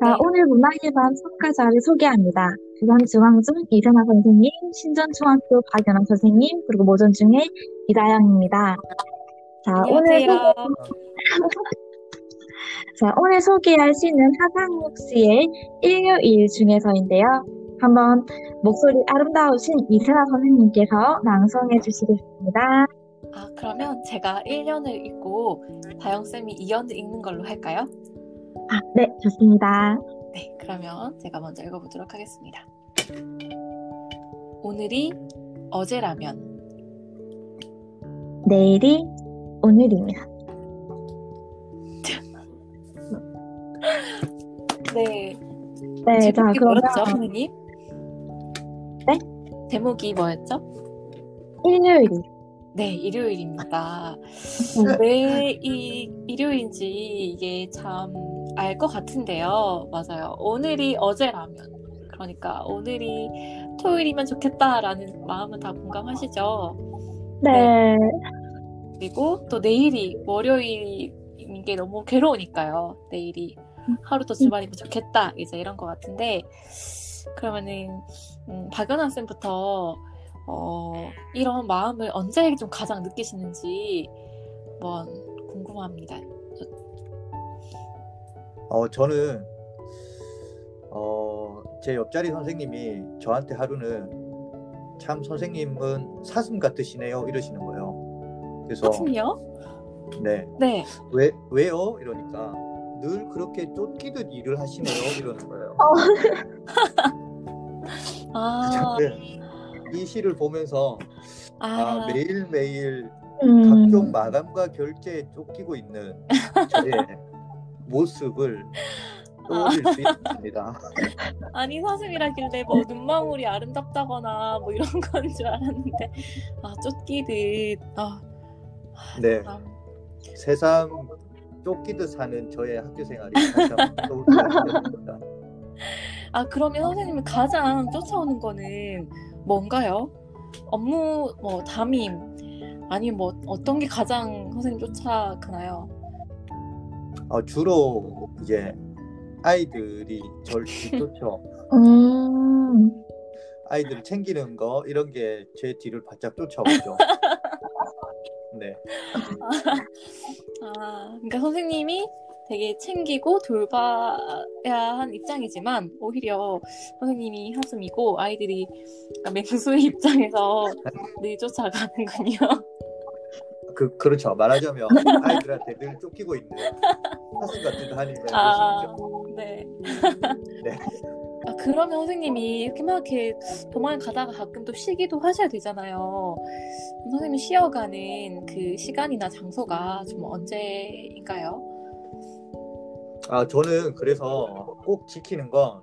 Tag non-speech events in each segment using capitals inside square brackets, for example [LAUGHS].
자, 네. 오늘 문화예반 참가자를 소개합니다. 부산 중앙중 이세나 선생님, 신전중학교 박연아 선생님, 그리고 모전중의 이다영입니다. 자, 오늘, 안녕하세요. [LAUGHS] 자, 오늘 소개할 시는 하상욱 씨의 일요일 중에서인데요. 한번 목소리 아름다우신 이세나 선생님께서 낭송해 주시겠습니다. 아, 그러면 제가 1년을 읽고 다영쌤이 2년을 읽는 걸로 할까요? 아, 네, 좋습니다. 네, 그러면 제가 먼저 읽어보도록 하겠습니다. 오늘이 어제라면, 내일이 오늘이면. [LAUGHS] 네, 네, 자, 제목이 그러면 뭐였죠, 선생님? 네? 제목이 뭐였죠? 일요일. 네, 일요일입니다. 음. 왜이 일요일인지 이게 참 알 것 같은데요. 맞아요. 오늘이 어제라면. 그러니까 오늘이 토요일이면 좋겠다라는 마음은 다 공감하시죠? 네. 그리고 또 내일이 월요일인 게 너무 괴로우니까요. 내일이 하루 더 주말이면 좋겠다. 이제 이런 것 같은데 그러면은 음, 박연아 쌤부터 어, 이런 마음을 언제 좀 가장 느끼시는지 한번 궁금합니다. 어, 저는, 어, 제 옆자리 선생님이 저한테 하루는 참 선생님은 사슴 같으시네요. 이러시는 거예요. 그래서, 사슴이요? 네. 네. 왜, 왜요? 이러니까 늘 그렇게 쫓기듯 일을 하시네요. 이러는 거예요. [LAUGHS] 아, 근데 이 시를 보면서, 아, 아, 매일매일 음, 각종 마감과 결제에 쫓기고 있는 저의 모습을 떠올릴 수 있습니다. [LAUGHS] 아니 사슴이라길래 뭐 눈망울이 아름답다거나 뭐 이런 건 줄 알았는데 아 쫓기듯 아, 네. 아, 세상 쫓기듯 사는 저의 학교 생활이. [LAUGHS] 아 그러면 선생님이 가장 쫓아오는 거는 뭔가요? 업무 뭐 담임 아니면 뭐 어떤 게 가장 선생님 쫓아가나요? 어, 주로 이제 아이들이 저를 뒤쫓죠. 음, 아이들을 챙기는 거 이런 게 제 뒤를 바짝 쫓아오죠. 네, 아 그러니까 선생님이 되게 챙기고 돌봐야 한 입장이지만 오히려 선생님이 사슴이고 아이들이 그러니까 맹수의 [LAUGHS] 입장에서 늘 쫓아가는군요. 그 그렇죠. 말하자면 [LAUGHS] 아이들한테 늘 쫓기고 있는 사슴 같은 한이면 아, 되시죠. 네. 네. 아, 그러면 선생님이 이렇게 막 이렇게 도망을 가다가 가끔 또 쉬기도 하셔야 되잖아요. 선생님이 쉬어가는 그 시간이나 장소가 좀 언제인가요? 아 저는 그래서 꼭 지키는 건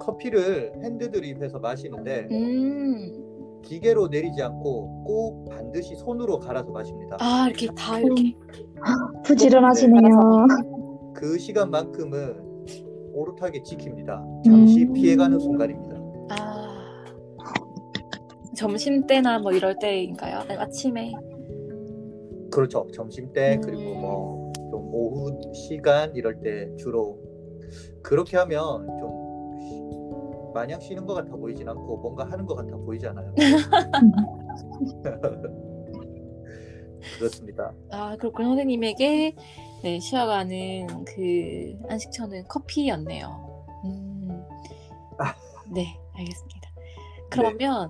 커피를 핸드드립해서 마시는데 음, 기계로 내리지 않고 꼭 반드시 손으로 갈아서 마십니다. 아, 이렇게 다 이렇게. [LAUGHS] 부지런하시네요. 그 시간만큼은 오롯하게 지킵니다. 잠시 음. 피해가는 순간입니다. 아, 점심 때나 뭐 이럴 때인가요? 아침에? 그렇죠. 점심 때 음. 그리고 뭐 좀 오후 시간 이럴 때 주로 그렇게 하면 좀 마냥 쉬는 것 같아 보이진 않고 뭔가 하는 것 같아 보이잖아요. [LAUGHS] 그렇습니다. 아, 그렇군요. 선생님에게 네, 쉬어가는 그 안식처는 커피였네요. 음, 아. [LAUGHS] 네, 알겠습니다. 그러면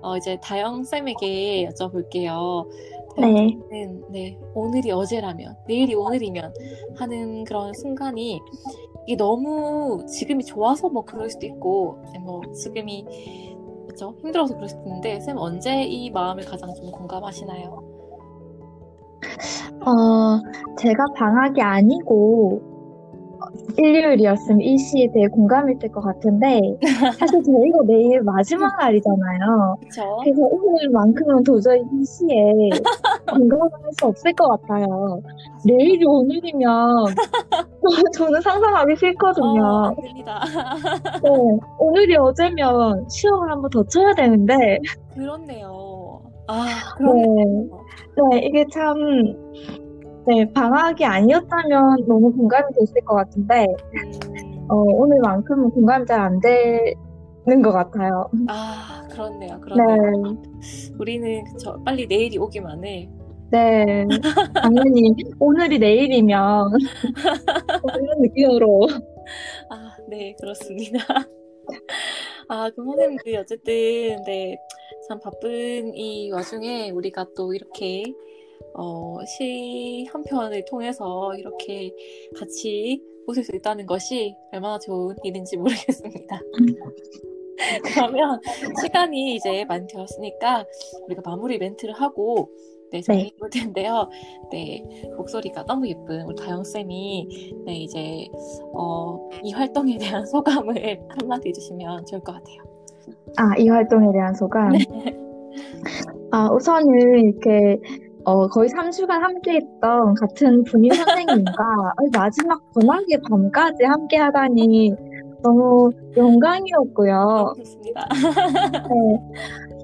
어, 이제 다영 쌤에게 여쭤볼게요. 네. 는 네, 오늘이 어제라면, 내일이 오늘이면 하는 그런 순간이 이게 너무 지금이 좋아서 뭐 그럴 수도 있고, 뭐 지금이 그렇죠 힘들어서 그럴 수도 있는데 쌤 언제 이 마음을 가장 좀 공감하시나요? 어, 제가 방학이 아니고 일요일이었으면 이 시에 대해 공감이 될것 같은데 [LAUGHS] 사실 저희가 내일 마지막 날이잖아요. 그렇죠. 그래서 오늘만큼은 도저히 이 시에 [LAUGHS] 공감을 할수 없을 것 같아요. 내일이 오늘이면 [LAUGHS] 저는 상상하기 어, 싫거든요. 안 됩니다. 네, 오늘이 어제면 시험을 한번 더 쳐야 되는데 그렇네요. 아, 네. 네, 이게 참 네, 방학이 아니었다면 너무 공감이 됐을 것 같은데, 음, 어, 오늘만큼은 공감이 잘 안 되는 것 같아요. 아, 그렇네요. 그렇네요. 네, 우리는 그쵸. 빨리 내일이 오기만을. 네. 당연히 오늘이 내일이면 이런 느낌으로. 아, 네, 그렇습니다. 아, 그럼 선생님들 어쨌든, 네, 참 바쁜 이 와중에 우리가 또 이렇게, 어, 시 한 편을 통해서 이렇게 같이 웃을 수 있다는 것이 얼마나 좋은 일인지 모르겠습니다. [LAUGHS] 그러면 시간이 이제 많이 되었으니까 우리가 마무리 멘트를 하고 네, 정리해 볼 텐데요. 네, 목소리가 너무 예쁜 우리 다영쌤이 네, 이제 어, 이 활동에 대한 [LAUGHS] 소감을 한마디 해주시면 좋을 것 같아요. 아, 이 활동에 대한 소감. 아, 우선은 이렇게 어, 거의 3주간 함께 했던 같은 분인 선생님과 [LAUGHS] 마지막 전학의 밤까지 함께 하다니 너무 영광이었고요. 좋습니다. 네.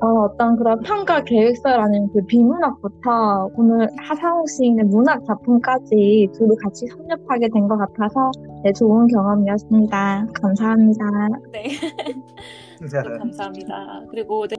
어, 어떤 그런 평가 계획서라는 그 비문학부터 오늘 하상욱 시인의 문학 작품까지 두루 같이 섭렵하게 된 것 같아서 네, 좋은 경험이었습니다. 감사합니다. 네, 네, [LAUGHS] 감사합니다. 그리고 네,